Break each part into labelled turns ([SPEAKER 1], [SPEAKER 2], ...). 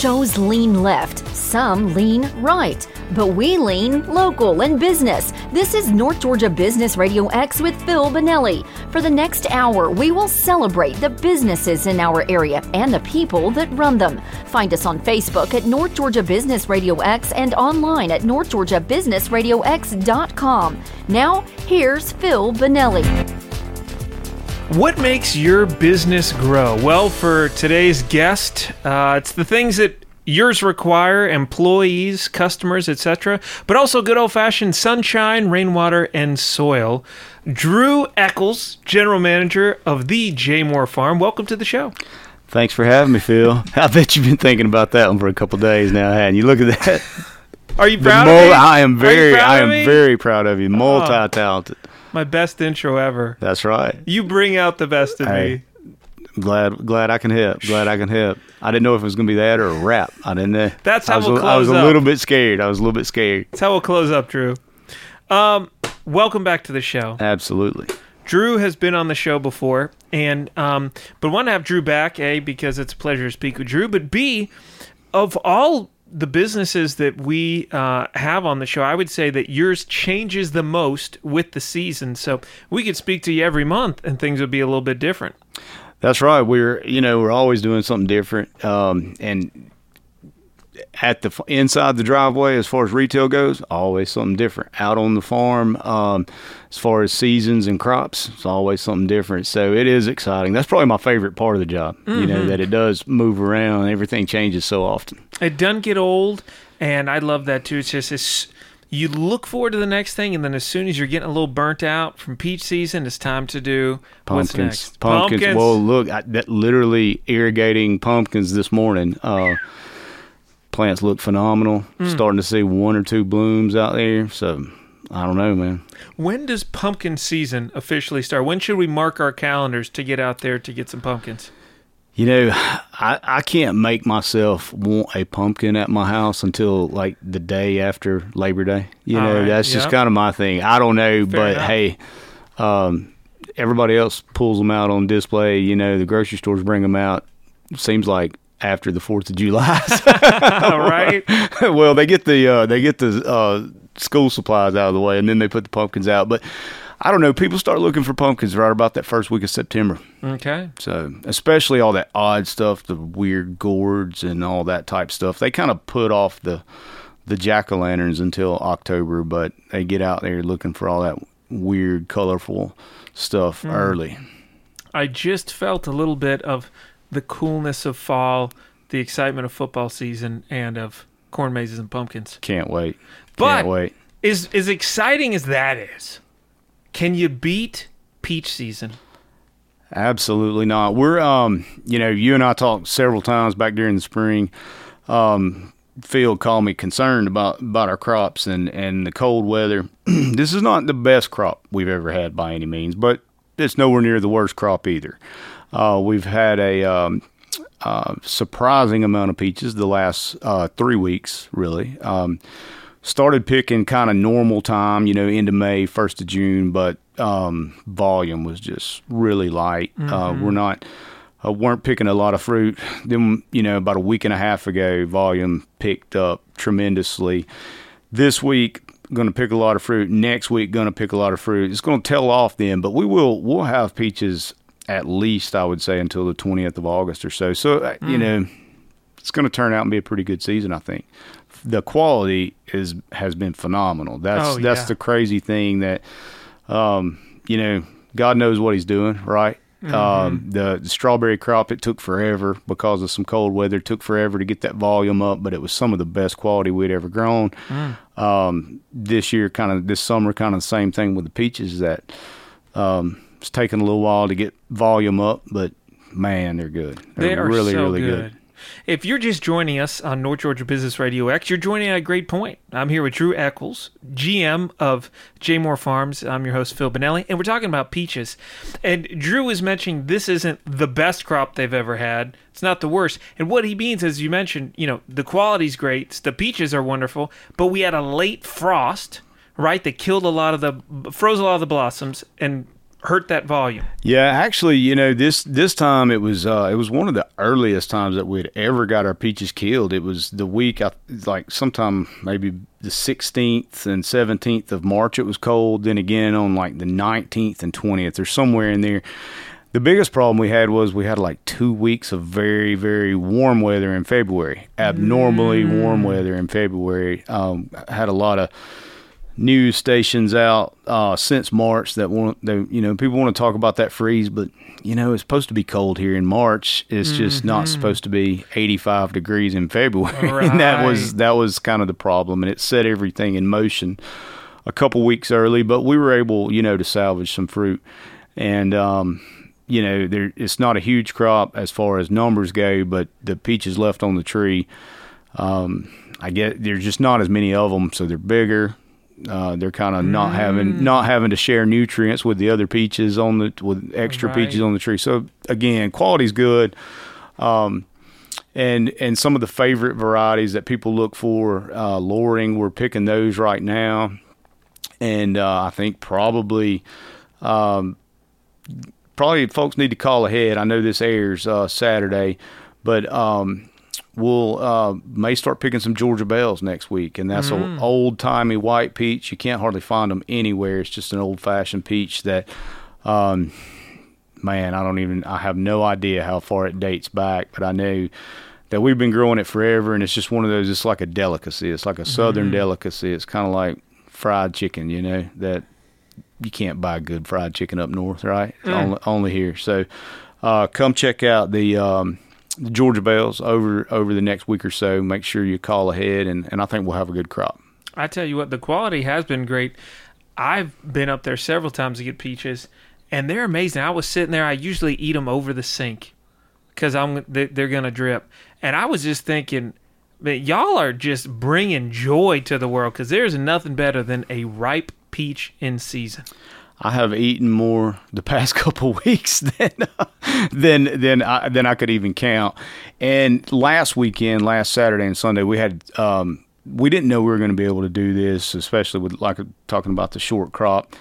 [SPEAKER 1] shows lean left, some lean right, but we lean local and business. This is North Georgia Business Radio X with Phil Bonelli. For the next hour, we will celebrate the businesses in our area and the people that run them. Find us on Facebook at North Georgia Business Radio X and online at northgeorgiabusinessradiox.com. Now, here's Phil Bonelli.
[SPEAKER 2] What makes your business grow? Well, for today's guest, uh, it's the things that yours require employees, customers, etc., but also good old fashioned sunshine, rainwater, and soil. Drew Echols, general manager of the Jaemor Farm. Welcome to the show.
[SPEAKER 3] Thanks for having me, Phil. I bet you've been thinking about that one for a couple days now, hadn't you? Look at that.
[SPEAKER 2] Are you proud
[SPEAKER 3] mul-
[SPEAKER 2] of me?
[SPEAKER 3] I am very, I am?
[SPEAKER 2] Oh.
[SPEAKER 3] very proud of you. Multi-talented.
[SPEAKER 2] My best intro ever.
[SPEAKER 3] That's right.
[SPEAKER 2] You bring out the best in
[SPEAKER 3] Hey.
[SPEAKER 2] me.
[SPEAKER 3] Glad, glad I can help. Glad I can help. I didn't know if it was going to be that or a rap. I didn't know.
[SPEAKER 2] That's
[SPEAKER 3] I
[SPEAKER 2] how
[SPEAKER 3] was,
[SPEAKER 2] we'll
[SPEAKER 3] a- I was
[SPEAKER 2] close
[SPEAKER 3] a
[SPEAKER 2] up.
[SPEAKER 3] little bit scared. I was a little bit scared.
[SPEAKER 2] That's how we'll close up, Drew. Um, welcome back to the show.
[SPEAKER 3] Absolutely.
[SPEAKER 2] Drew has been on the show before, and um, but want to have Drew back, a because it's a pleasure to speak with Drew, but b of all the businesses that we uh, have on the show, I would say that yours changes the most with the season. So we could speak to you every month, and things would be a little bit different.
[SPEAKER 3] That's right. We're you know we're always doing something different, um, and at the f- inside the driveway, as far as retail goes, always something different. Out on the farm, um, as far as seasons and crops, it's always something different. So it is exciting. That's probably my favorite part of the job. You know that it does move around. Everything changes so often.
[SPEAKER 2] It doesn't get old, and I love that too. It's just it's, you look forward to the next thing, and then as soon as you're getting a little burnt out from peach season, it's time to do what's
[SPEAKER 3] Pumpkins,
[SPEAKER 2] next.
[SPEAKER 3] pumpkins. Well, look, I, that literally irrigating pumpkins this morning. Uh, plants look phenomenal. Starting to see one or two blooms out there. So I don't know, man.
[SPEAKER 2] When does pumpkin season officially start? When should we mark our calendars to get out there to get some pumpkins?
[SPEAKER 3] You know, I, I can't make myself want a pumpkin at my house until like the day after Labor Day. You
[SPEAKER 2] All
[SPEAKER 3] know,
[SPEAKER 2] right,
[SPEAKER 3] that's just kind of my thing. I don't know, but
[SPEAKER 2] enough.
[SPEAKER 3] hey, um, everybody else pulls them out on display. You know, the grocery stores bring them out. Seems like after the Fourth of July.
[SPEAKER 2] All right.
[SPEAKER 3] well, they get the uh, they get the uh, school supplies out of the way, and then they put the pumpkins out. But I don't know. People start looking for pumpkins right about that first week of September.
[SPEAKER 2] Okay.
[SPEAKER 3] So, especially all that odd stuff, the weird gourds and all that type stuff, they kind of put off the the jack o' lanterns until October, but they get out there looking for all that weird, colorful stuff hmm. early.
[SPEAKER 2] I just felt a little bit of the coolness of fall, the excitement of football season, and of corn mazes and pumpkins.
[SPEAKER 3] Can't wait.
[SPEAKER 2] But
[SPEAKER 3] Can't wait.
[SPEAKER 2] Is as exciting as that is, can you beat peach season?
[SPEAKER 3] Absolutely not. We're um, you know, you and I talked several times back during the spring. Um, Phil called me concerned about about our crops and and the cold weather. this is not the best crop we've ever had by any means, but it's nowhere near the worst crop either. Uh, we've had a um, uh, surprising amount of peaches the last uh, three weeks, really. Um, started picking kind of normal time, you know, into May, first of June, but um, volume was just really light. Uh, we're not uh, weren't picking a lot of fruit. Then, you know, about a week and a half ago, volume picked up tremendously. This week, going to pick a lot of fruit. Next week, going to pick a lot of fruit. It's going to tail off then, but we will we'll have peaches at least I would say until the 20th of August or so. So uh, you know, it's going to turn out and be a pretty good season, I think. The quality is has been phenomenal. That's
[SPEAKER 2] Oh,
[SPEAKER 3] that's
[SPEAKER 2] yeah.
[SPEAKER 3] the crazy thing that um, you know, God knows what he's doing, right?
[SPEAKER 2] Mm-hmm.
[SPEAKER 3] Um, the, the strawberry crop it took forever because of some cold weather. It took forever to get that volume up, but it was some of the best quality we'd ever grown.
[SPEAKER 2] Mm.
[SPEAKER 3] Um, this year, kind of this summer, kind of the same thing with the peaches. That um, it's taken a little while to get volume up, but man, they're good. They're
[SPEAKER 2] They are
[SPEAKER 3] really,
[SPEAKER 2] so
[SPEAKER 3] really
[SPEAKER 2] good. If you're just joining us on North Georgia Business Radio X, you're joining at a great point. I'm here with Drew Echols, GM of Jaemor Farms. I'm your host, Phil Bonelli, and we're talking about peaches. And Drew was mentioning this isn't the best crop they've ever had. It's not the worst. And what he means, as you mentioned, you know, the quality's great, the peaches are wonderful, but we had a late frost, right, that killed a lot of the, froze a lot of the blossoms, and hurt that volume.
[SPEAKER 3] Yeah, actually, you know this this time it was uh, it was one of the earliest times that we'd ever got our peaches killed. It was the week I like sometime maybe the 16th and 17th of March. It was cold. Then again on like the 19th and 20th or somewhere in there. The biggest problem we had was we had like two weeks of very very warm weather in February, abnormally mm. warm weather in February. Um, had a lot of news stations out uh, since March that want they you know people want to talk about that freeze, but you know it's supposed to be cold here in March. It's mm-hmm. just not mm-hmm. supposed to be 85 degrees in February, right. and that was that was kind of the problem, and it set everything in motion a couple weeks early. But we were able, you know, to salvage some fruit, and um, you know, there it's not a huge crop as far as numbers go, but the peaches left on the tree. Um, I get there's just not as many of them, so they're bigger. Uh, they're kind of mm. not having not having to share nutrients with the other peaches on the with extra right. peaches on the tree. So again, quality's good. Um, and and some of the favorite varieties that people look for, uh, Loring, we're picking those right now, and uh, I think probably. Um, probably folks need to call ahead. I know this airs uh, Saturday, but um, we'll uh, may start picking some Georgia Belles next week, and that's mm. an old timey white peach. You can't hardly find them anywhere. It's just an old fashioned peach that, um, man, I don't even. I have no idea how far it dates back, but I know that we've been growing it forever, and it's just one of those. It's like a delicacy. It's like a southern mm. delicacy. It's kind of like fried chicken, you know that you can't buy good fried chicken up north, right? Mm. Only, only here. So, uh, come check out the. Um, the Georgia Belles over over the next week or so. Make sure you call ahead, and, and I think we'll have a good crop.
[SPEAKER 2] I tell you what, the quality has been great. I've been up there several times to get peaches, and they're amazing. I was sitting there. I usually eat them over the sink because I'm they're gonna drip, and I was just thinking. Man, y'all are just bringing joy to the world because there's nothing better than a ripe peach in season.
[SPEAKER 3] I have eaten more the past couple weeks than than than I, than I could even count. And last weekend, last Saturday and Sunday, we had um, we didn't know we were going to be able to do this, especially with like talking about the short crop.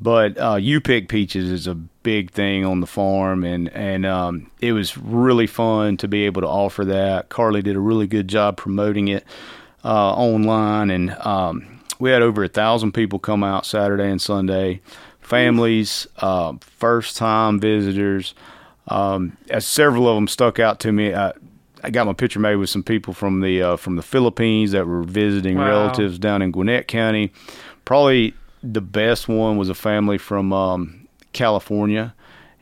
[SPEAKER 3] But uh, you pick peaches is a big thing on the farm, and and um, it was really fun to be able to offer that. Carly did a really good job promoting it uh, online, and um, we had over a thousand people come out Saturday and Sunday families, uh, first time visitors. Um, as several of them stuck out to me. I, I got my picture made with some people from the uh, from the Philippines that were visiting wow. relatives down in Gwinnett County. Probably the best one was a family from um, California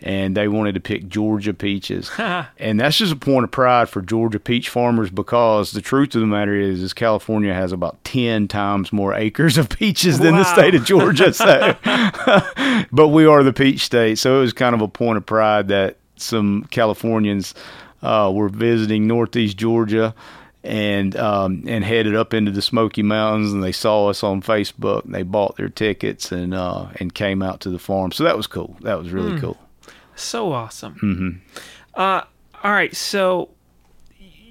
[SPEAKER 3] and they wanted to pick Georgia peaches. and that's just a point of pride for Georgia peach farmers because the truth of the matter is, is California has about 10 times more acres of peaches than wow. the state of Georgia. So, but we are the peach state. So it was kind of a point of pride that some Californians uh, were visiting Northeast Georgia and um, and headed up into the Smoky Mountains, and they saw us on Facebook. And they bought their tickets and uh, and came out to the farm. So that was cool. That was really mm. cool.
[SPEAKER 2] So awesome.
[SPEAKER 3] Mm-hmm.
[SPEAKER 2] Uh, all right, so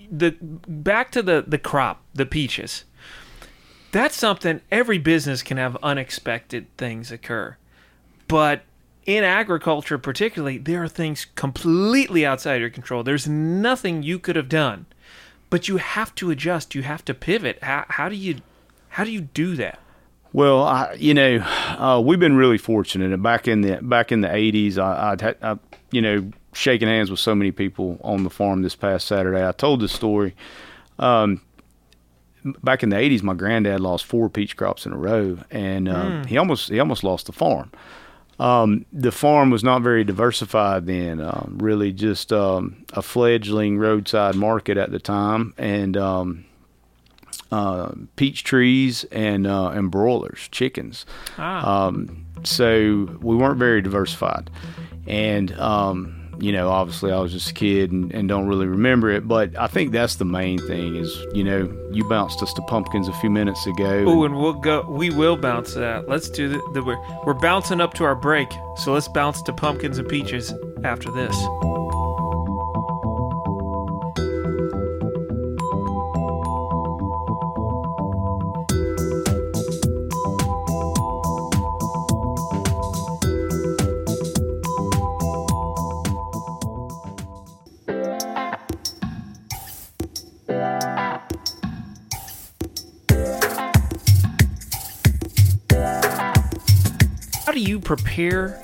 [SPEAKER 2] the back to the the crop, the peaches. That's something every business can have unexpected things occur. But in agriculture particularly, there are things completely outside your control. There's nothing you could have done. But you have to adjust, you have to pivot. How, how do you how do you do that?
[SPEAKER 3] Well, I, you know, uh, we've been really fortunate. Back in the back in the '80s, I, I, I, you know, shaking hands with so many people on the farm this past Saturday. I told this story. Um, back in the '80s, my granddad lost four peach crops in a row, and uh, mm. he almost he almost lost the farm. Um, the farm was not very diversified then. Um, really, just um, a fledgling roadside market at the time, and um, uh, peach trees and uh, and broilers, chickens. Ah. Um, so we weren't very diversified, and um, you know, obviously I was just a kid and, and, don't really remember it. But I think that's the main thing is you know you bounced us to pumpkins a few minutes ago.
[SPEAKER 2] Oh, and we'll go. We will bounce that. Let's do the, the we're, we're bouncing up to our break, so let's bounce to pumpkins and peaches after this. Prepare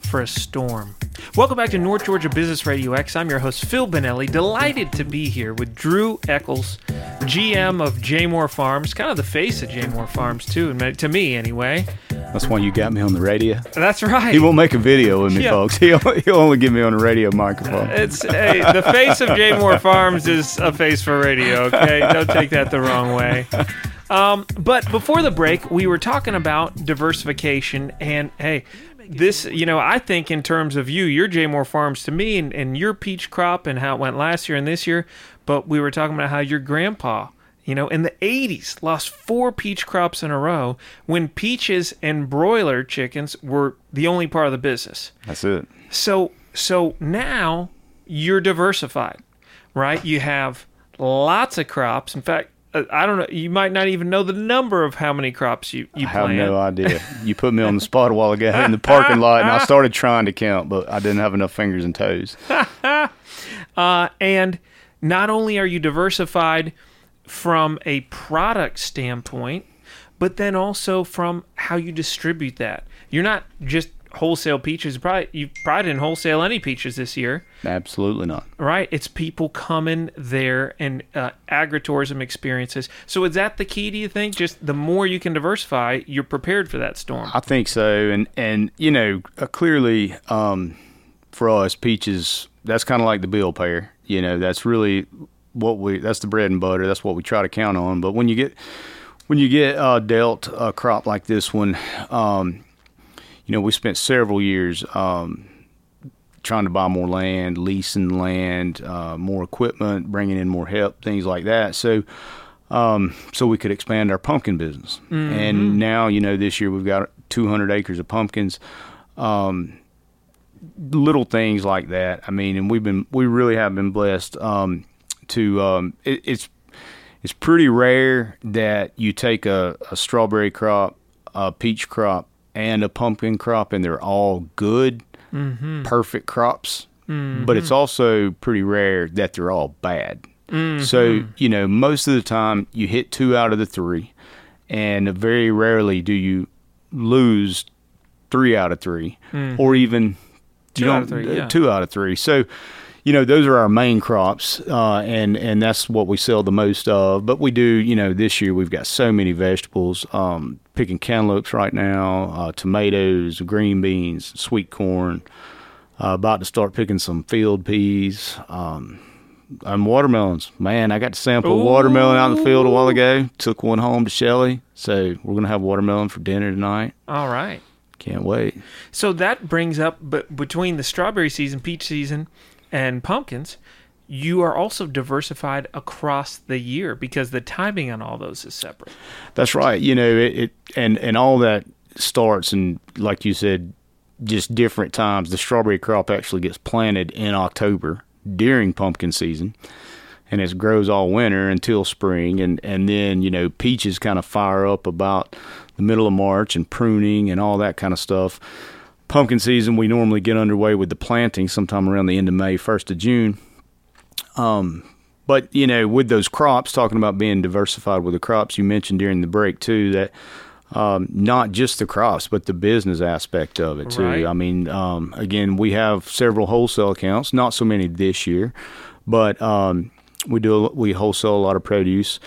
[SPEAKER 2] for a storm? Welcome back to North Georgia Business Radio X. I'm your host, Phil Bonelli. Delighted to be here with Drew Echols, GM of Jaemor Farms, kind of the face of Jaemor Farms, too, to me anyway.
[SPEAKER 3] That's why you got me on the radio.
[SPEAKER 2] That's right.
[SPEAKER 3] He won't make a video with me, yeah. folks. He'll, he'll only get me on a radio microphone.
[SPEAKER 2] Uh, it's hey, the face of Jaemor Farms is a face for radio. Okay, don't take that the wrong way. Um, but before the break, we were talking about diversification, and hey, this, you know, I think in terms of you, your Jaemor Farms to me, and, and your peach crop and how it went last year and this year. But we were talking about how your grandpa, you know, in the 80s lost four peach crops in a row when peaches and broiler chickens were the only part of the business.
[SPEAKER 3] That's it.
[SPEAKER 2] So, so now you're diversified, right? You have lots of crops. In fact, I don't know. You might not even know the number of how many crops you you
[SPEAKER 3] I have no idea. You put me on the spot a while ago in the parking lot, and I started trying to count, but I didn't have enough fingers and toes.
[SPEAKER 2] uh, and not only are you diversified from a product standpoint, but then also from how you distribute that. You're not just wholesale peaches. Probably you probably didn't wholesale any peaches this year.
[SPEAKER 3] Absolutely not.
[SPEAKER 2] Right? It's people coming there and uh, agritourism experiences. So is that the key? Do you think? Just the more you can diversify, you're prepared for that storm.
[SPEAKER 3] I think so. And and you know uh, clearly um, for us, peaches that's kind of like the bill payer. You know, that's really what we that's the bread and butter. That's what we try to count on. But when you get when you get uh, dealt a crop like this one. Um, you know, we spent several years um, trying to buy more land, leasing land, uh, more equipment, bringing in more help, things like that. So, um, so we could expand our pumpkin business. Mm-hmm. And now, you know, this year we've got 200 acres of pumpkins. Um, little things like that. I mean, and we've been, we really have been blessed um, to. Um, it, it's it's pretty rare that you take a, a strawberry crop, a peach crop, and a pumpkin crop, and they're all good, mm-hmm. perfect crops. Mm-hmm. But it's also pretty rare that they're all bad. Mm-hmm. So, you know, most of the time you hit two out of the three, and very rarely do you lose three out of three, mm. or even
[SPEAKER 2] two out of three. Yeah.
[SPEAKER 3] Two out of three. So, you know those are our main crops, uh, and and that's what we sell the most of. But we do, you know, this year we've got so many vegetables. Um, picking cantaloupes right now, uh, tomatoes, green beans, sweet corn. Uh, about to start picking some field peas. Um, and watermelons. Man, I got to sample Ooh. watermelon out in the field a while ago. Took one home to Shelly. So we're going to have watermelon for dinner tonight.
[SPEAKER 2] All right.
[SPEAKER 3] Can't wait.
[SPEAKER 2] So that brings up, but between the strawberry season, peach season, and pumpkins, you are also diversified across the year because the timing on all those is separate.
[SPEAKER 3] That's right. You know, it, it and and all that starts and like you said, just different times. The strawberry crop actually gets planted in October during pumpkin season, and it grows all winter until spring, and and then you know peaches kind of fire up about the middle of March and pruning and all that kind of stuff pumpkin season, we normally get underway with the planting sometime around the end of May, 1st of June. Um, but, you know, with those crops, talking about being diversified with the crops, you mentioned during the break too that um, not just the crops, but the business aspect of it too. Right. I mean, um, again, we have several wholesale accounts, not so many this year, but um, we do we wholesale a lot of produce.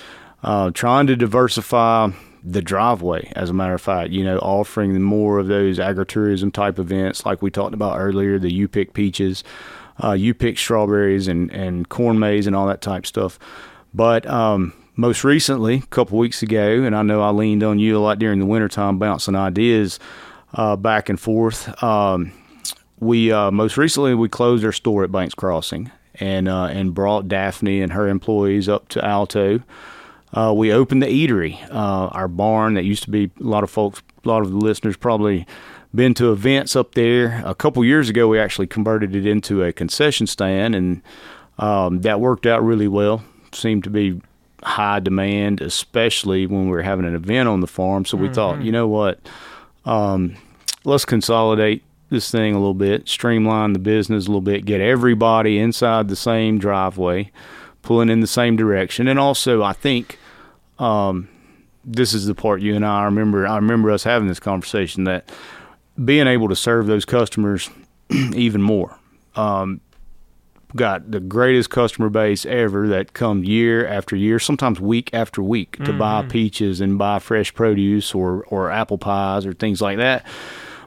[SPEAKER 3] Uh, trying to diversify the driveway, as a matter of fact, you know, offering more of those agritourism type events like we talked about earlier, the you pick peaches, uh, you pick strawberries and, and corn maze and all that type stuff. But um, most recently, a couple weeks ago, and I know I leaned on you a lot during the wintertime bouncing ideas uh, back and forth. Um, we uh, most recently we closed our store at Banks Crossing and uh, and brought Daphne and her employees up to Alto uh, we opened the eatery, uh, our barn that used to be a lot of folks, a lot of the listeners probably been to events up there. A couple years ago, we actually converted it into a concession stand, and um, that worked out really well. Seemed to be high demand, especially when we were having an event on the farm. So we mm-hmm. thought, you know what, um, let's consolidate this thing a little bit, streamline the business a little bit, get everybody inside the same driveway, pulling in the same direction, and also I think um, this is the part you and I, I remember. I remember us having this conversation that being able to serve those customers even more. Um, got the greatest customer base ever that come year after year, sometimes week after week, to buy peaches and buy fresh produce or or apple pies or things like that.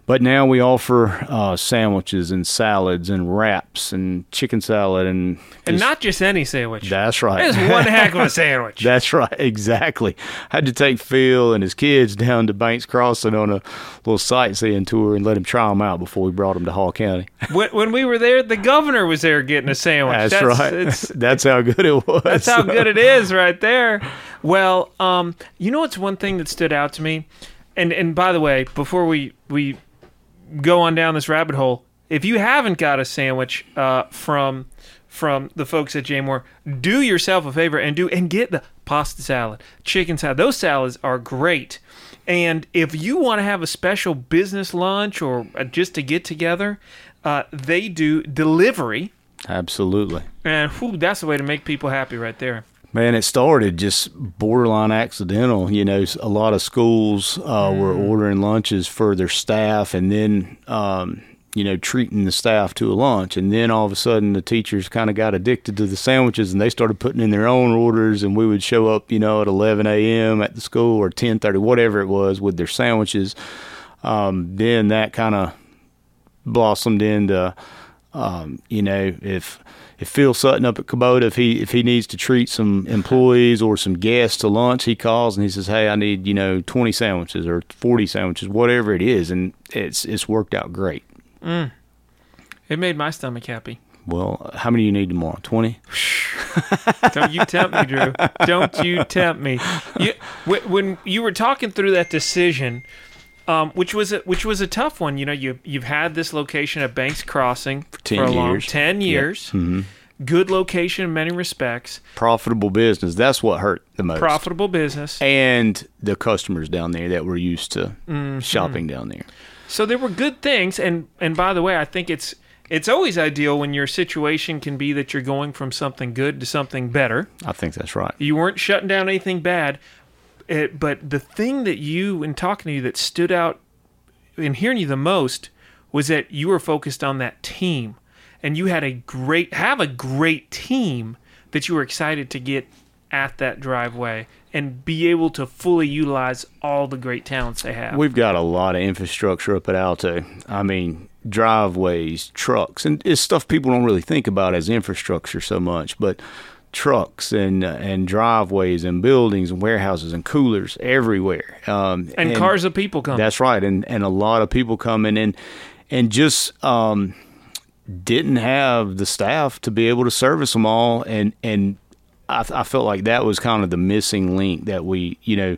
[SPEAKER 3] But now we offer uh, sandwiches and salads and wraps and chicken salad and
[SPEAKER 2] And
[SPEAKER 3] just-
[SPEAKER 2] not just any sandwich.
[SPEAKER 3] that's right.
[SPEAKER 2] Is one heck of a sandwich.
[SPEAKER 3] That's right, exactly. Had to take Phil and his kids down to Banks Crossing on a little sightseeing tour and let him try them out before we brought them to Hall County.
[SPEAKER 2] when, when we were there, the governor was there getting a sandwich.
[SPEAKER 3] That's, right.
[SPEAKER 2] It's,
[SPEAKER 3] That's how good it was.
[SPEAKER 2] That's how good it is right there. Well, um, you know what's one thing that stood out to me? And and by the way, before we we go on down this rabbit hole, if you haven't got a sandwich uh, from from the folks at Jaemor, do yourself a favor and do and get the pasta salad, chicken salad. Those salads are great. And if you want to have a special business lunch or uh, just to get together, uh, they do delivery,
[SPEAKER 3] Absolutely.
[SPEAKER 2] and whew, that's the way to make people happy right there.
[SPEAKER 3] Man, it started just borderline accidental. You know, a lot of schools uh, were ordering lunches for their staff and then, um, you know, treating the staff to a lunch. And then all of a sudden, the teachers kind of got addicted to the sandwiches and they started putting in their own orders. And we would show up, you know, at 11 a.m. at the school or 10:30, whatever it was, with their sandwiches. Um, then that kind of blossomed into, um, you know, if if Phil Sutton up at Kubota, if he if he needs to treat some employees or some guests to lunch, he calls and he says, "Hey, I need you know twenty sandwiches or forty sandwiches, whatever it is," and it's it's worked out great. Mm.
[SPEAKER 2] It made my stomach happy.
[SPEAKER 3] Well, how many do you need tomorrow? Twenty.
[SPEAKER 2] Don't you tempt me, Drew. Don't you tempt me. You, when you were talking through that decision, um, which was a, which was a tough one. You know, you you've had this location at Banks Crossing for,
[SPEAKER 3] 10
[SPEAKER 2] a long
[SPEAKER 3] years.
[SPEAKER 2] ten
[SPEAKER 3] Yep.
[SPEAKER 2] years. Good location in many respects.
[SPEAKER 3] Profitable business. That's what hurt the most.
[SPEAKER 2] Profitable business.
[SPEAKER 3] and the customers down there that were used to
[SPEAKER 2] Mm-hmm.
[SPEAKER 3] shopping down there.
[SPEAKER 2] So there were good things, and and by the way, I think it's it's always ideal when your situation can be that you're going from something good to something better.
[SPEAKER 3] I think that's right.
[SPEAKER 2] You weren't shutting down anything bad. It, but the thing that you, in talking to you, that stood out in hearing you the most was that you were focused on that team, and you had a great have a great team that you were excited to get at that driveway and be able to fully utilize all the great talents they have.
[SPEAKER 3] We've got a lot of infrastructure up at Alto. I mean, driveways, trucks, and it's stuff people don't really think about as infrastructure so much, but trucks and uh, and driveways and buildings and warehouses and coolers everywhere. Um,
[SPEAKER 2] and, cars of people come.
[SPEAKER 3] That's right, and and a lot of people coming in, and just um, didn't have the staff to be able to service them all, and and I, I felt like that was kind of the missing link that we, you know,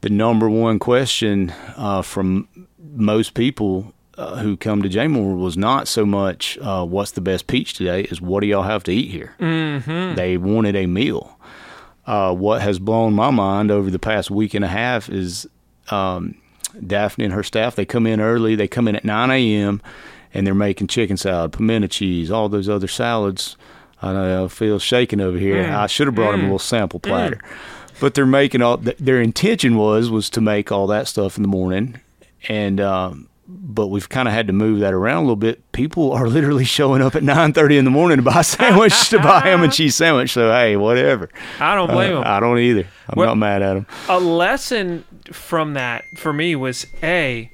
[SPEAKER 3] the number one question uh, from most people. Uh, who come to Jaemor was not so much uh, what's the best peach today is what do y'all have to eat here. Mm-hmm. They wanted a meal. Uh, what has blown my mind over the past week and a half is um, Daphne and her staff. They come in early. They come in at 9 a.m. and they're making chicken salad, pimento cheese, all those other salads. I know I feel shaking over here. I should have brought him a little sample platter, but they're making all. th- Their intention was was to make all that stuff in the morning, and. Um, but we've kind of had to move that around a little bit. People are literally showing up at nine thirty in the morning to buy a sandwich, to buy a ham and cheese sandwich. So hey, whatever.
[SPEAKER 2] I don't blame
[SPEAKER 3] Uh,
[SPEAKER 2] them.
[SPEAKER 3] I don't either. I'm
[SPEAKER 2] Well-
[SPEAKER 3] not mad at them.
[SPEAKER 2] a lesson from that for me was a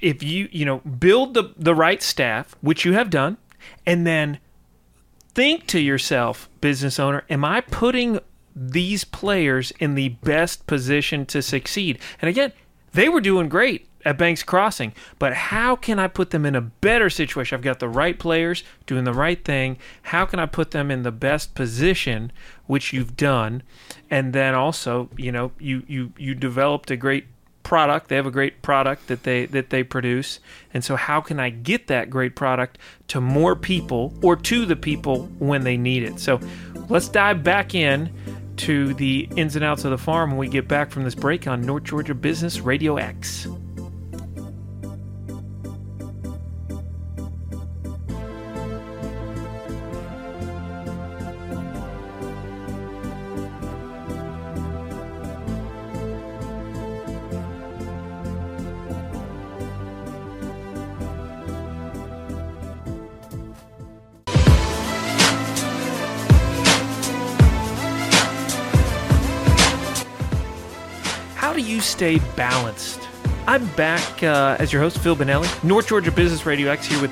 [SPEAKER 2] if you you know build the the right staff which you have done and then think to yourself business owner am i putting these players in the best position to succeed and again they were doing great at Banks Crossing, but how can I put them in a better situation? I've got the right players doing the right thing. How can I put them in the best position, which you've done? And then also, you know, you you you developed a great product. They have a great product that they that they produce. And so how can I get that great product to more people or to the people when they need it? So let's dive back in to the ins and outs of the farm when we get back from this break on North Georgia Business Radio X. stay balanced? I'm back uh, as your host, Phil Bonelli, North Georgia Business Radio X here with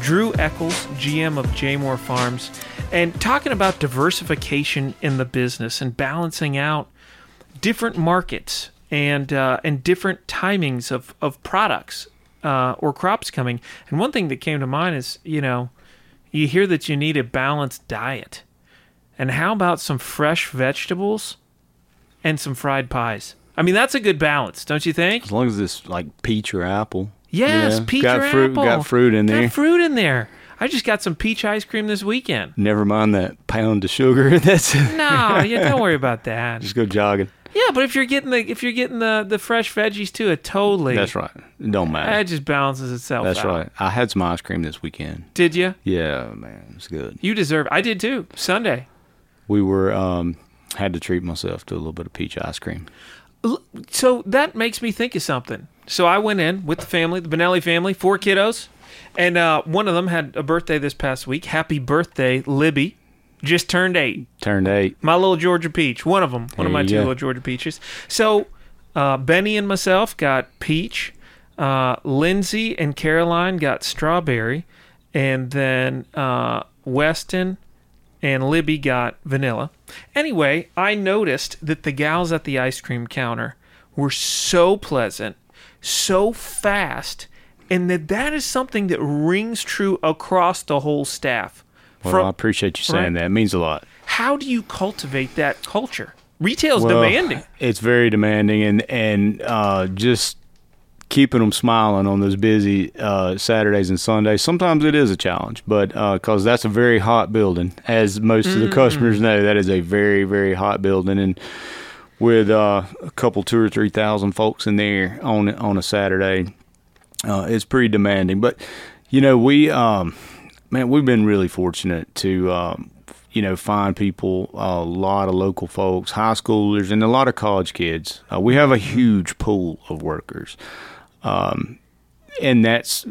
[SPEAKER 2] Drew Echols, GM of Jaemor Farms, and talking about diversification in the business and balancing out different markets and uh, and different timings of of products uh, or crops coming. And one thing that came to mind is, you know, you hear that you need a balanced diet, and how about some fresh vegetables and some fried pies? I mean, that's a good balance, don't you think?
[SPEAKER 3] As long as it's like peach or apple.
[SPEAKER 2] Yes,
[SPEAKER 3] Yeah,
[SPEAKER 2] peach
[SPEAKER 3] got
[SPEAKER 2] or
[SPEAKER 3] fruit,
[SPEAKER 2] apple.
[SPEAKER 3] got fruit in there.
[SPEAKER 2] Got fruit in there. I just got some peach ice cream this weekend.
[SPEAKER 3] Never mind that pound of sugar. That's
[SPEAKER 2] No, yeah, don't worry about that.
[SPEAKER 3] just go jogging.
[SPEAKER 2] Yeah, but if you're getting the if you're getting the the fresh veggies too, it totally
[SPEAKER 3] That's right. It don't matter.
[SPEAKER 2] That just balances itself.
[SPEAKER 3] That's
[SPEAKER 2] out.
[SPEAKER 3] right. I had some ice cream this weekend.
[SPEAKER 2] Did you?
[SPEAKER 3] Yeah, man, it's good.
[SPEAKER 2] You deserve. I did too. Sunday.
[SPEAKER 3] We were um had to treat myself to a little bit of peach ice cream.
[SPEAKER 2] So that makes me think of something. So I went in with the family, the Bonelli family, four kiddos, and uh, one of them had a birthday this past week. Happy birthday, Libby! Just turned eight.
[SPEAKER 3] Turned eight.
[SPEAKER 2] My little Georgia peach. One of them. One of my two
[SPEAKER 3] go.
[SPEAKER 2] little Georgia peaches. So uh, Benny and myself got peach. Uh, Lindsay and Caroline got strawberry, and then uh, Weston and Libby got vanilla. Anyway, I noticed that the gals at the ice cream counter were so pleasant, so fast, and that that is something that rings true across the whole staff.
[SPEAKER 3] Well,
[SPEAKER 2] From-
[SPEAKER 3] I appreciate you saying
[SPEAKER 2] Right.
[SPEAKER 3] that. It means a lot.
[SPEAKER 2] how do you cultivate that culture? Retail's
[SPEAKER 3] Well,
[SPEAKER 2] demanding.
[SPEAKER 3] It's very demanding, and and uh, just keeping them smiling on those busy uh, Saturdays and Sundays. Sometimes it is a challenge, but because that's a very hot building, as most of the customers know, that is a very very hot building, and with uh, a couple two or three thousand folks in there on on a Saturday, uh, it's pretty demanding. But you know, we um, man, we've been really fortunate to um, you know find people, a lot of local folks, high schoolers, and a lot of college kids. Uh, we have a huge pool of workers, um, and that's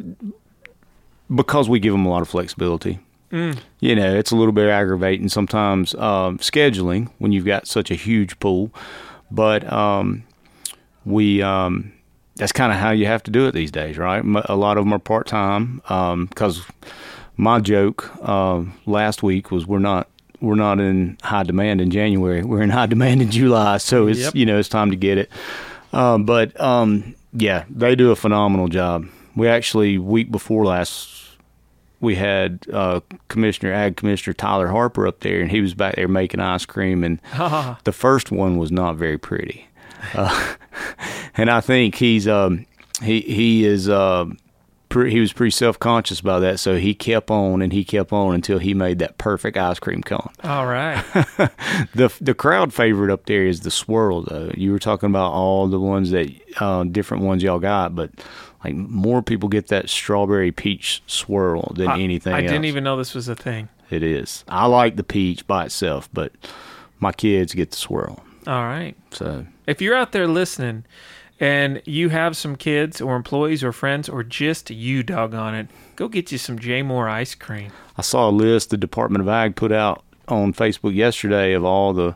[SPEAKER 3] because we give them a lot of flexibility. You know, it's a little bit aggravating sometimes um, scheduling when you've got such a huge pool, but um, we um, that's kind of how you have to do it these days, right? A lot of them are part time because my joke uh, last week was we're not we're not in high demand in January. We're in high demand in July, so it's
[SPEAKER 2] Yep.
[SPEAKER 3] you know it's time to get it. Um, but um, yeah, they do a phenomenal job. We actually week before last we had uh, Commissioner Ag Commissioner Tyler Harper up there, and he was back there making ice cream, and the first one was not very pretty, uh, and I think he's um, he he is uh, pre- he was pretty self conscious about that, so he kept on and he kept on until he made that perfect ice cream cone.
[SPEAKER 2] All right.
[SPEAKER 3] The the crowd favorite up there is the swirl though. You were talking about all the ones that uh, different ones y'all got, but like more people get that strawberry peach swirl than
[SPEAKER 2] I-
[SPEAKER 3] anything
[SPEAKER 2] I
[SPEAKER 3] else.
[SPEAKER 2] didn't even know this was a thing.
[SPEAKER 3] It is. I like the peach by itself, but my kids get the swirl.
[SPEAKER 2] All right.
[SPEAKER 3] So
[SPEAKER 2] If you're out there listening and you have some kids or employees or friends or just you doggone it, go get you some Jaemor ice cream.
[SPEAKER 3] I saw a list the Department of Ag put out on Facebook yesterday of all the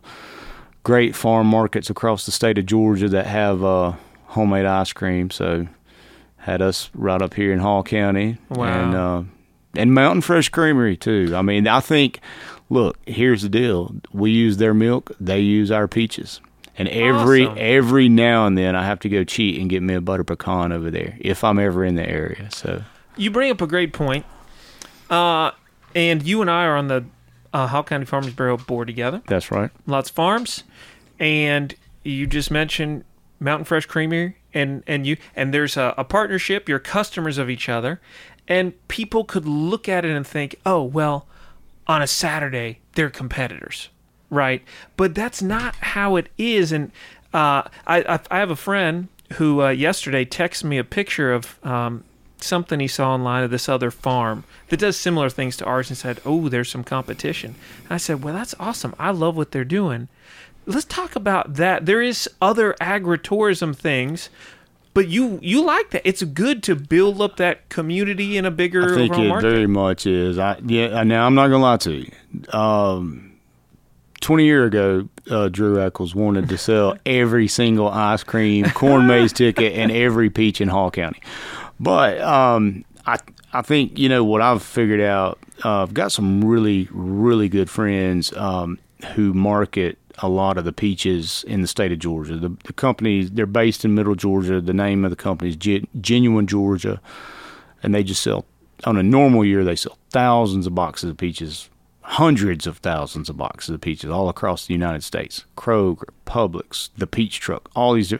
[SPEAKER 3] great farm markets across the state of Georgia that have uh, homemade ice cream. So had us right up here in Hall County,
[SPEAKER 2] Wow.
[SPEAKER 3] and uh, and Mountain Fresh Creamery too. I mean, I think. Look, here's the deal: we use their milk, they use our peaches. And every
[SPEAKER 2] Awesome.
[SPEAKER 3] every now and then, I have to go cheat and get me a butter pecan over there if I'm ever in the area. So
[SPEAKER 2] You bring up a great point. Uh, and you and I are on the uh, Hall County Farmers Bureau board together.
[SPEAKER 3] that's right.
[SPEAKER 2] Lots of farms, and you just mentioned Mountain Fresh Creamery, and and you and there's a, a partnership. You're customers of each other, and people could look at it and think, oh well, on a Saturday they're competitors, right? But that's not how it is. And uh, I, I have a friend who uh, yesterday texted me a picture of. Um, Something he saw online of this other farm that does similar things to ours and said, Oh, there's some competition. And I said, Well, that's awesome. I love what they're doing let's talk about that. There is other agritourism things, but you you like that. It's good to build up that community in a bigger
[SPEAKER 3] I think it
[SPEAKER 2] market.
[SPEAKER 3] very much is. I yeah. Now I'm not gonna lie to you. Um, 20 year ago, uh, Drew Echols wanted to sell every single ice cream, corn maze ticket, and every peach in Hall County. But um, I I think you know what I've figured out. Uh, I've got some really really good friends um, who market a lot of the peaches in the state of Georgia. The, the company they're based in Middle Georgia. The name of the company is Gen- Genuine Georgia, and they just sell on a normal year they sell thousands of boxes of peaches, hundreds of thousands of boxes of peaches all across the United States. Kroger, Publix, the Peach Truck, all these.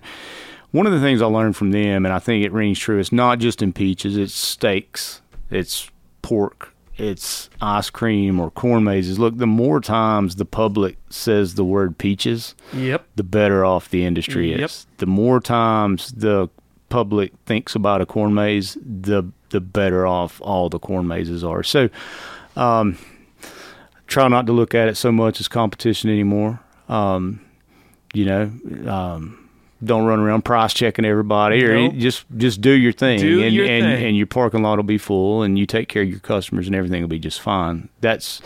[SPEAKER 3] One of the things I learned from them, and I think it rings true, it's not just in peaches, it's steaks, it's pork, it's ice cream or corn mazes. Look, the more times the public says the word peaches,
[SPEAKER 2] Yep.
[SPEAKER 3] the better off the industry
[SPEAKER 2] Yep.
[SPEAKER 3] is. The more times the public thinks about a corn maze, the the better off all the corn mazes are. So, um, try not to look at it so much as competition anymore. Um, you know, um, don't run around price checking everybody, or just just do your thing,
[SPEAKER 2] Do
[SPEAKER 3] and
[SPEAKER 2] your
[SPEAKER 3] and,
[SPEAKER 2] thing.
[SPEAKER 3] and your parking lot will be full, and you take care of your customers, and everything will be just fine. That's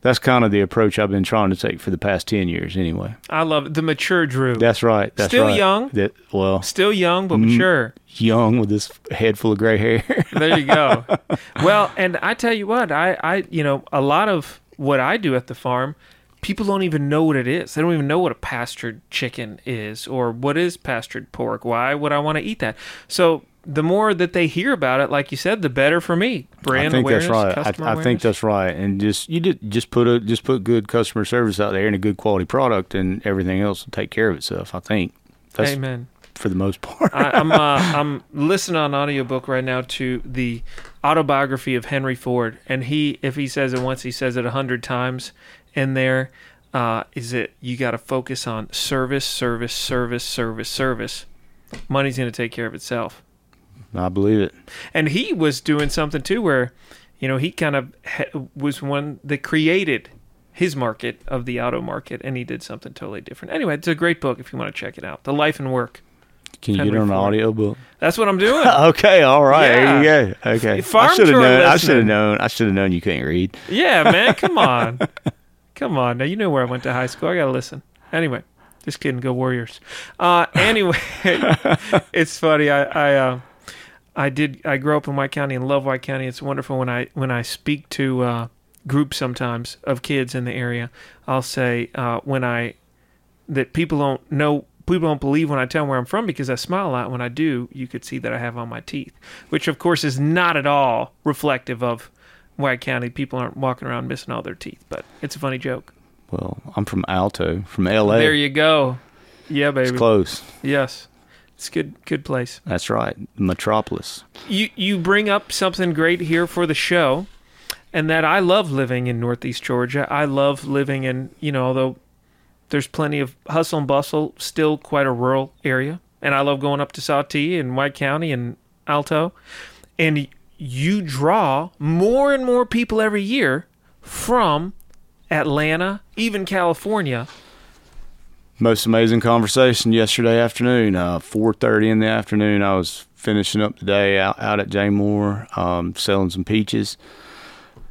[SPEAKER 3] that's kind of the approach I've been trying to take for the past ten years, anyway.
[SPEAKER 2] I love it. the mature Drew.
[SPEAKER 3] That's right. That's
[SPEAKER 2] Still
[SPEAKER 3] right.
[SPEAKER 2] young?
[SPEAKER 3] That well,
[SPEAKER 2] Still young but
[SPEAKER 3] Mm-hmm.
[SPEAKER 2] mature.
[SPEAKER 3] young with this head full of gray hair.
[SPEAKER 2] There you go. well, and I tell you what, I, I, you know, a lot of what I do at the farm, people don't even know what it is. They don't even know what a pastured chicken is or what is pastured pork. Why would I want to eat that? So the more that they hear about it, like you said, the better for me. Brand
[SPEAKER 3] I think
[SPEAKER 2] awareness,
[SPEAKER 3] that's right. I, I think that's right. And just you did just put a just put good customer service out there and a good quality product, and everything else will take care of itself. I think that's
[SPEAKER 2] Amen.
[SPEAKER 3] for the most part.
[SPEAKER 2] I, I'm uh, I'm listening on audiobook right now to the autobiography of Henry Ford, and he if he says it once, he says it a hundred times in there. Uh, is it you got to focus on service, service, service, service, service. Money's going to take care of itself.
[SPEAKER 3] I believe it.
[SPEAKER 2] And he was doing something too, where you know he kind of ha- was one that created his market of the auto market, and he did something totally different. Anyway, it's a great book if you want to check it out. The Life and Work.
[SPEAKER 3] Can you get on an audio book?
[SPEAKER 2] That's what I'm doing.
[SPEAKER 3] Okay, all right. There you go. Okay.
[SPEAKER 2] Farm
[SPEAKER 3] I should have known. I should have known. I should have known you couldn't read.
[SPEAKER 2] Yeah, man, come on. come on. Now you know where I went to high school. I gotta listen. Anyway, just kidding, go Warriors. Uh anyway, it's funny. I I uh I did I grew up in White County and love White County. It's wonderful when I when I speak to uh groups sometimes of kids in the area, I'll say uh when I that people don't know people don't believe when I tell them where I'm from because I smile a lot. When I do, you could see that I have on my teeth, which of course is not at all reflective of White County. People aren't walking around missing all their teeth, but it's a funny joke.
[SPEAKER 3] Well, I'm from Alto, from L.A.
[SPEAKER 2] There you go. Yeah, baby.
[SPEAKER 3] it's close.
[SPEAKER 2] Yes, it's good. Good place.
[SPEAKER 3] That's right. Metropolis.
[SPEAKER 2] You you bring up something great here for the show, and that I love living in Northeast Georgia. I love living in you know although there's plenty of hustle and bustle, still quite a rural area, and I love going up to Sautee and White County and Alto, and you draw more and more people every year from Atlanta, even California.
[SPEAKER 3] Most amazing conversation yesterday afternoon. Uh, 4:30 in the afternoon. I was finishing up the day out, out at Jaemor, um, selling some peaches.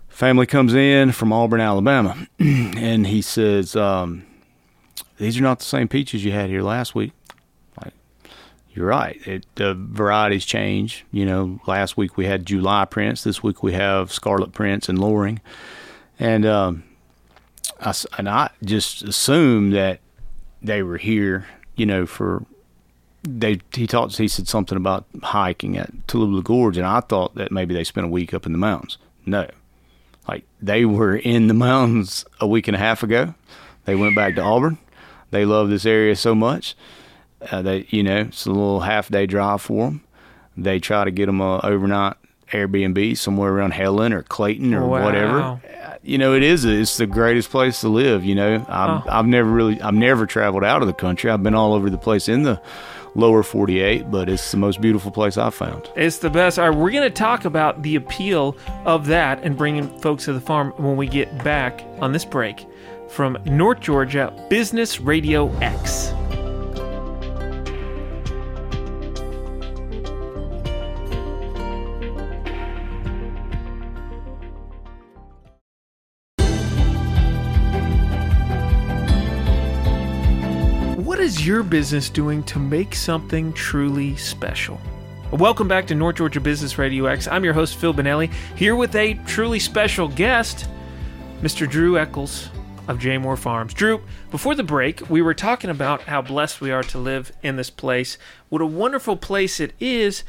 [SPEAKER 3] Family comes in from Auburn, Alabama, and he says, um, "These are not the same peaches you had here last week." Like, you're right. It, the varieties change. You know, last week we had July Prince. This week we have Scarlet Prince and Loring, and um, I, and I just assumed that they were here, you know, for they he talked he said something about hiking at Tallulah Gorge and I thought that maybe they spent a week up in the mountains. No. Like they were in the mountains a week and a half ago. They went back to Auburn. They love this area so much. Uh, they you know, it's a little half day drive for them. They try to get them a overnight Airbnb somewhere around Helen or Clayton or
[SPEAKER 2] Wow.
[SPEAKER 3] whatever you know it is it's the greatest place to live you know I've,
[SPEAKER 2] Oh.
[SPEAKER 3] I've never really i've never traveled out of the country i've been all over the place in the lower 48 but it's the most beautiful place i've found
[SPEAKER 2] It's the best. All right, we're going to talk about the appeal of that and bringing folks to the farm when we get back on this break from North Georgia Business Radio X. is your business doing to make something truly special? Welcome back to North Georgia Business Radio X. I'm your host, Phil Bonelli, here with a truly special guest, Mr. Drew Echols of Jaemor Farms. Drew, before the break, we were talking about how blessed we are to live in this place. What a wonderful place it is.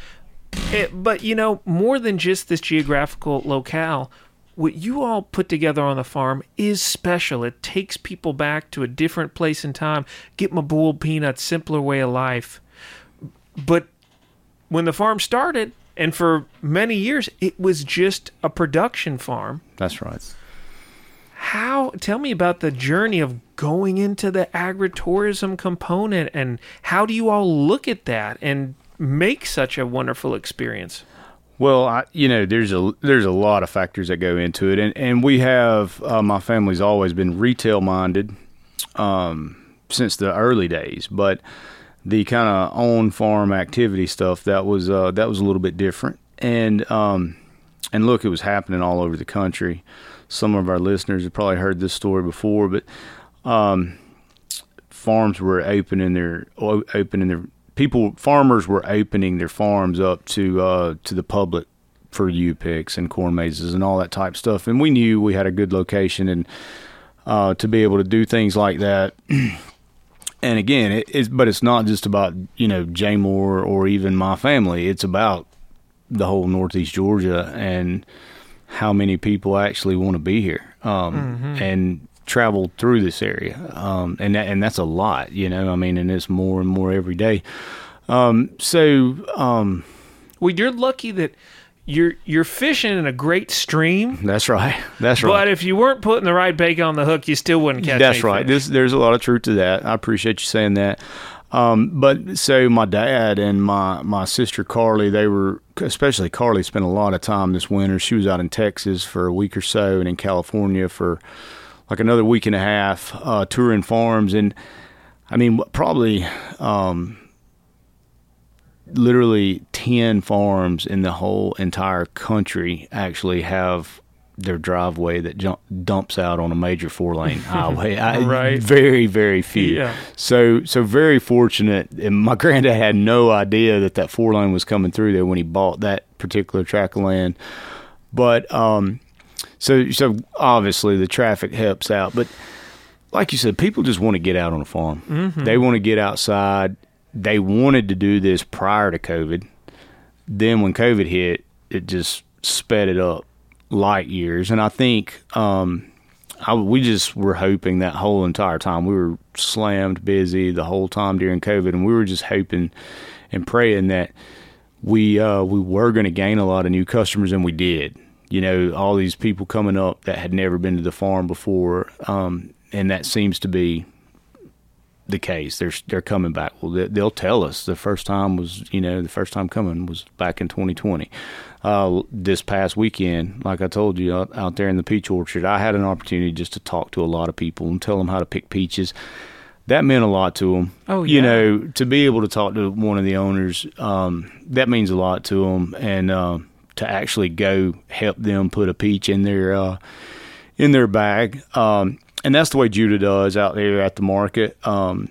[SPEAKER 2] It, but, you know, more than just this geographical locale, what you all put together on the farm is special. It takes people back to a different place in time. Get my boiled peanuts, simpler way of life. But when the farm started, and for many years, it was just a production farm.
[SPEAKER 3] That's right.
[SPEAKER 2] How? Tell me about the journey of going into the agritourism component, and how do you all look at that and make such a wonderful experience?
[SPEAKER 3] Well, I, you know, there's a there's a lot of factors that go into it, and and we have uh, my family's always been retail minded um, since the early days, but the kind of on farm activity stuff that was uh, that was a little bit different, and um, and look, it was happening all over the country. Some of our listeners have probably heard this story before, but um, farms were opening their opening their people farmers were opening their farms up to uh, to the public for U picks and corn mazes and all that type stuff. And we knew we had a good location and uh, to be able to do things like that. and again, it, it's but it's not just about you know Jaemor or even my family. It's about the whole Northeast Georgia and how many people actually want to be here um, mm-hmm. and travel through this area, um, and that, and that's a lot, you know. I mean, and it's more and more every day. Um, so, um,
[SPEAKER 2] well, you're lucky that you're you're fishing in a great stream.
[SPEAKER 3] That's right. That's right.
[SPEAKER 2] But if you weren't putting the right bait on the hook, you still wouldn't catch.
[SPEAKER 3] That's right.
[SPEAKER 2] This,
[SPEAKER 3] there's a lot of truth to that. I appreciate you saying that. Um, but so my dad and my my sister Carly, they were especially Carly spent a lot of time this winter. She was out in Texas for a week or so, and in California for like another week and a half, uh, touring farms, and I mean probably um, literally ten farms in the whole entire country actually have their driveway that jump, dumps out on a major four lane highway. I,
[SPEAKER 2] right.
[SPEAKER 3] Very, very few.
[SPEAKER 2] Yeah.
[SPEAKER 3] So, so very fortunate. And my granddad had no idea that that four lane was coming through there when he bought that particular tract of land. But, um, so, so obviously the traffic helps out. But like you said, people just want to get out on a farm. Mm-hmm. They want to get outside. They wanted to do this prior to COVID. Then when COVID hit, it just sped it up light years. And I think um, I, we just were hoping that whole entire time we were slammed busy the whole time during COVID, and we were just hoping and praying that we uh, we were going to gain a lot of new customers, and we did. You know, all these people coming up that had never been to the farm before, um, and that seems to be the case. They're they're coming back. Well, they'll tell us the first time was you know the first time coming was back in 2020 uh, this past weekend, like I told you, out, out there in the peach orchard, I had an opportunity just to talk to a lot of people and tell them how to pick peaches. That meant a lot to them.
[SPEAKER 2] Oh, yeah.
[SPEAKER 3] You know, to be able to talk to one of the owners, um, that means a lot to them. And uh, to actually go help them put a peach in their uh, in their bag, um, and that's the way Judah does out there at the market. Um,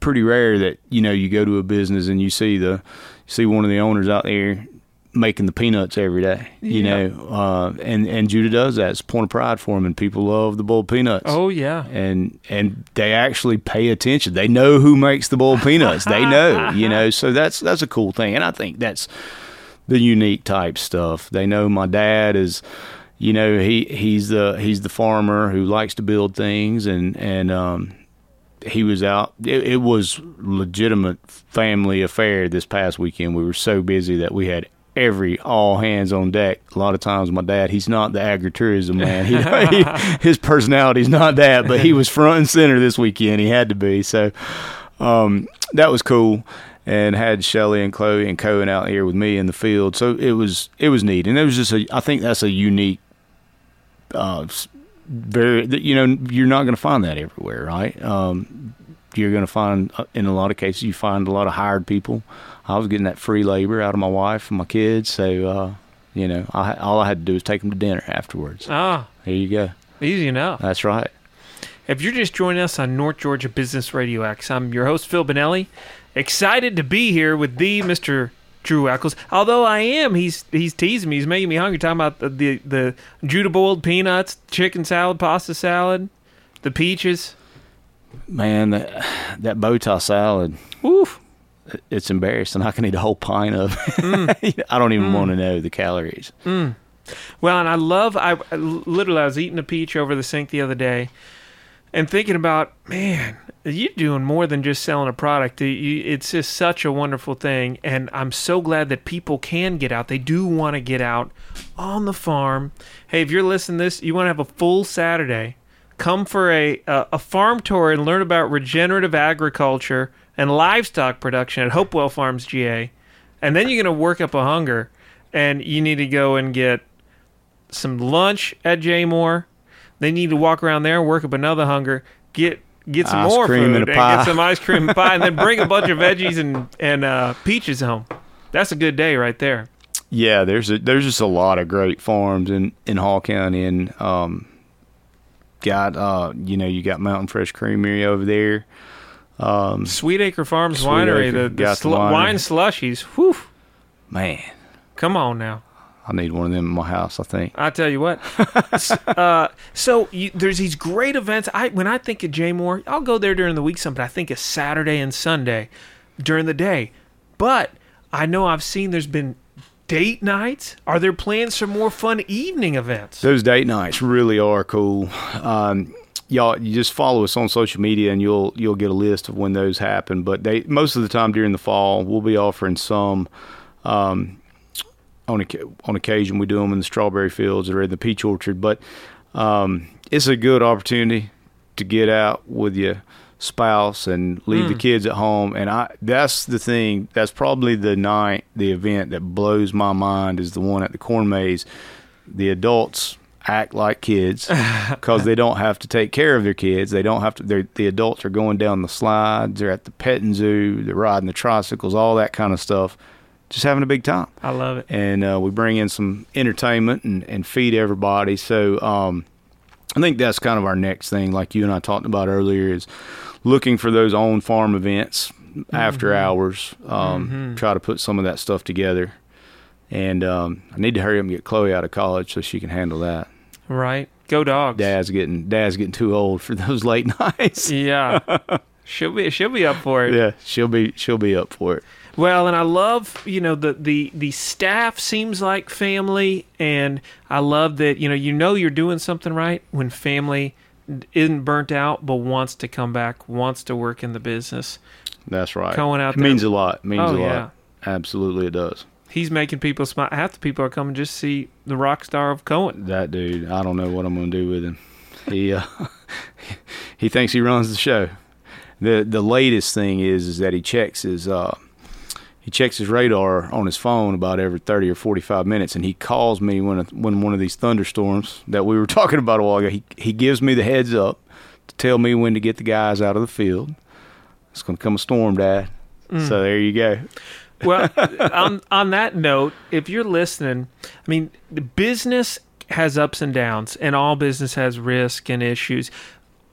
[SPEAKER 3] pretty rare that you know you go to a business and you see the see one of the owners out there making the peanuts every day, you yeah. know. Uh, and and Judah does that. It's a point of pride for him, and people love the boiled peanuts.
[SPEAKER 2] Oh yeah,
[SPEAKER 3] and and they actually pay attention. They know who makes the boiled peanuts. they know, you know. So that's that's a cool thing, and I think that's the unique type stuff. They know my dad is. You know he he's the he's the farmer who likes to build things and and um, he was out. It, it, was legitimate family affair this past weekend. We were so busy that we had every all hands on deck. A lot of times, my dad, he's not the agritourism man. He, he, his personality's not that, but he was front and center this weekend. He had to be. So um, that was cool, and had Shelly and Chloe and Cohen out here with me in the field. So it was it was neat, and it was just a. I think that's a unique. Uh, very, you know, you're not going to find that everywhere, right? Um, you're going to find, uh, in a lot of cases, you find a lot of hired people I was getting that free labor out of my wife and my kids. So, uh, you know, I, all I had to do was take them to dinner afterwards.
[SPEAKER 2] Ah,
[SPEAKER 3] there you go.
[SPEAKER 2] Easy enough.
[SPEAKER 3] That's right.
[SPEAKER 2] If you're just joining us on North Georgia Business Radio X, I'm your host, Phil Bonelli. Excited to be here with the Mr. Drew Echols. Although I am, he's he's teasing me. He's making me hungry. Talking about the the, the Judah boiled peanuts, chicken salad, pasta salad, the peaches.
[SPEAKER 3] Man, that that bow tie salad,
[SPEAKER 2] Woof.
[SPEAKER 3] It's embarrassing. I can eat a whole pint of it. Mm. I don't even mm. want to know the calories. Mm.
[SPEAKER 2] Well, and I love. I I- literally, I was eating a peach over the sink the other day, and thinking about, man, you're doing more than just selling a product. It's just such a wonderful thing, and I'm so glad that people can get out. They do want to get out on the farm. Hey, if you're listening to this, you want to have a full Saturday. Come for a a, a farm tour and learn about regenerative agriculture and livestock production at Hopewell Farms GA, and then you're going to work up a hunger, and you need to go and get some lunch at Jaemor. They need to walk around there and work up another hunger. Get get some
[SPEAKER 3] Ice
[SPEAKER 2] more
[SPEAKER 3] cream
[SPEAKER 2] food
[SPEAKER 3] and a pie.
[SPEAKER 2] get some ice cream and pie, and then bring a bunch of veggies and and uh, peaches home. That's a good day right there.
[SPEAKER 3] Yeah, there's a, there's just a lot of great farms in in Hall County, and um, got uh, you know, you got Mountain Fresh Creamery over there. Um,
[SPEAKER 2] Sweet Acre Farms
[SPEAKER 3] Sweet
[SPEAKER 2] Winery,
[SPEAKER 3] Acre,
[SPEAKER 2] the, the
[SPEAKER 3] got the winery.
[SPEAKER 2] wine slushies. Whew,
[SPEAKER 3] man,
[SPEAKER 2] come on now.
[SPEAKER 3] I need one of them in my house. I think.
[SPEAKER 2] I tell you what. Uh, so you, there's these great events. I when I think of Jaemor, I'll go there during the week some, but I think of Saturday and Sunday during the day. But I know I've seen there's been date nights. Are there plans for more fun evening events?
[SPEAKER 3] Those date nights really are cool. Um, y'all, you just follow us on social media, and you'll you'll get a list of when those happen. But they most of the time during the fall, we'll be offering some. Um, on on occasion, we do them in the strawberry fields or in the peach orchard. But um, it's a good opportunity to get out with your spouse and leave the kids at home. And I that's the thing. That's probably the night, the event that blows my mind is the one at the corn maze. The adults act like kids because they don't have to take care of their kids. They don't have to. The adults are going down the slides. They're at the petting zoo. They're riding the tricycles. All that kind of stuff. Just having a big time
[SPEAKER 2] I love it.
[SPEAKER 3] and uh, we bring in some entertainment and, and feed everybody. So um, I think that's kind of our next thing, like you and I talked about earlier, is looking for those on farm events after hours. Um, Try to put some of that stuff together. And um, I need to hurry up and get Chloe out of college so she can handle that.
[SPEAKER 2] Right? Go dogs.
[SPEAKER 3] Dad's getting Dad's getting too old for those late nights.
[SPEAKER 2] Yeah. she'll be she'll be up for it.
[SPEAKER 3] yeah, she'll be she'll be up for it.
[SPEAKER 2] Well, and I love, you know, the the the staff seems like family and I love that, you know, you know you're doing something right when family isn't burnt out but wants to come back, wants to work in the business.
[SPEAKER 3] That's right.
[SPEAKER 2] Going out
[SPEAKER 3] it
[SPEAKER 2] there-
[SPEAKER 3] means a lot. It means
[SPEAKER 2] Oh,
[SPEAKER 3] a lot.
[SPEAKER 2] yeah.
[SPEAKER 3] Absolutely, it does.
[SPEAKER 2] He's making people smile. Half the people are coming just to see the rock star of Cohen.
[SPEAKER 3] That dude, I don't know what I'm gonna do with him. He uh, he thinks he runs the show. the The latest thing is is that he checks his uh, he checks his radar on his phone about every thirty or forty five minutes, and he calls me when a, when one of these thunderstorms that we were talking about a while ago. He he gives me the heads up to tell me when to get the guys out of the field. It's gonna come a storm, Dad. So there you go.
[SPEAKER 2] Well, on on that note, if you're listening, I mean, the business has ups and downs, and all business has risk and issues.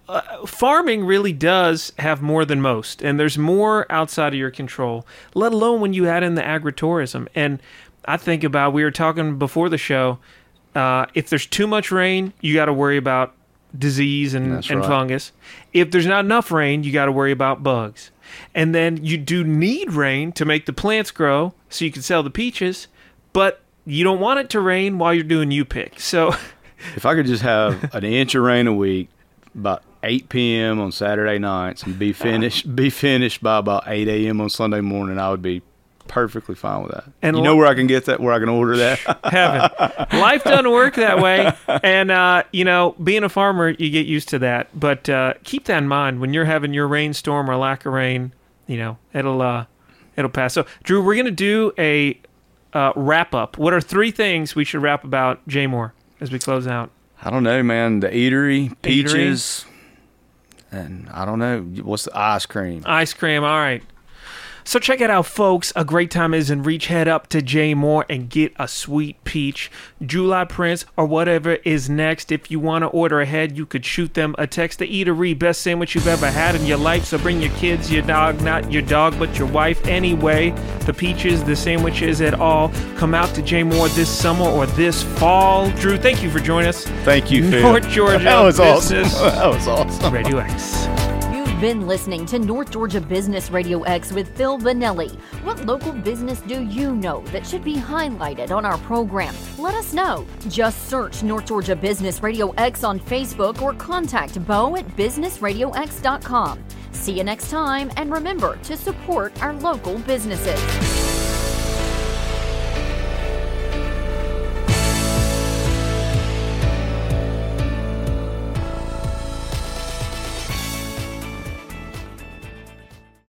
[SPEAKER 2] Uh, farming really does have more than most, and there's more outside of your control. Let alone when you add in the agritourism. And I think about we were talking before the show. Uh, if there's too much rain, you got to worry about disease and,
[SPEAKER 3] That's
[SPEAKER 2] and
[SPEAKER 3] right.
[SPEAKER 2] fungus. If there's not enough rain, you got to worry about bugs. And then you do need rain to make the plants grow so you can sell the peaches, but you don't want it to rain while you're doing you pick. So
[SPEAKER 3] If I could just have an inch of rain a week, about 8 p.m. on Saturday nights, and be finished be finished by about 8 a.m. on Sunday morning, I would be perfectly fine with that.
[SPEAKER 2] And
[SPEAKER 3] you
[SPEAKER 2] li-
[SPEAKER 3] know where I can get that? Where I can order that?
[SPEAKER 2] heaven. Life doesn't work that way. And, uh, you know, being a farmer, you get used to that. But uh, keep that in mind when you're having your rainstorm or lack of rain, you know, it'll, uh, it'll pass. So, Drew, we're going to do a uh, wrap up. What are three things we should wrap about Jaemor as we close out?
[SPEAKER 3] I don't know, man. The eatery,
[SPEAKER 2] Eatery.
[SPEAKER 3] peaches, and I don't know what's the ice cream.
[SPEAKER 2] Ice cream. All right. So check it out, folks. A great time is in reach. Head up to Jaemor and get a sweet peach, July Prince, or whatever is next. If you want to order ahead, you could shoot them a text. The eatery, best sandwich you've ever had in your life. So bring your kids, your dog, not your dog, but your wife. Anyway, the peaches, the sandwiches, at all. Come out to Jaemor this summer or this fall. Drew, thank you for joining us.
[SPEAKER 3] Thank you, Phil.
[SPEAKER 2] North Georgia
[SPEAKER 3] That was awesome. That was awesome.
[SPEAKER 2] Radio X.
[SPEAKER 1] You've been listening to North Georgia Business Radio X with Phil Bonelli. What local business do you know that should be highlighted on our program? Let us know. Just search North Georgia Business Radio X on Facebook or contact Bo at businessradiox.com. See you next time and remember to support our local businesses.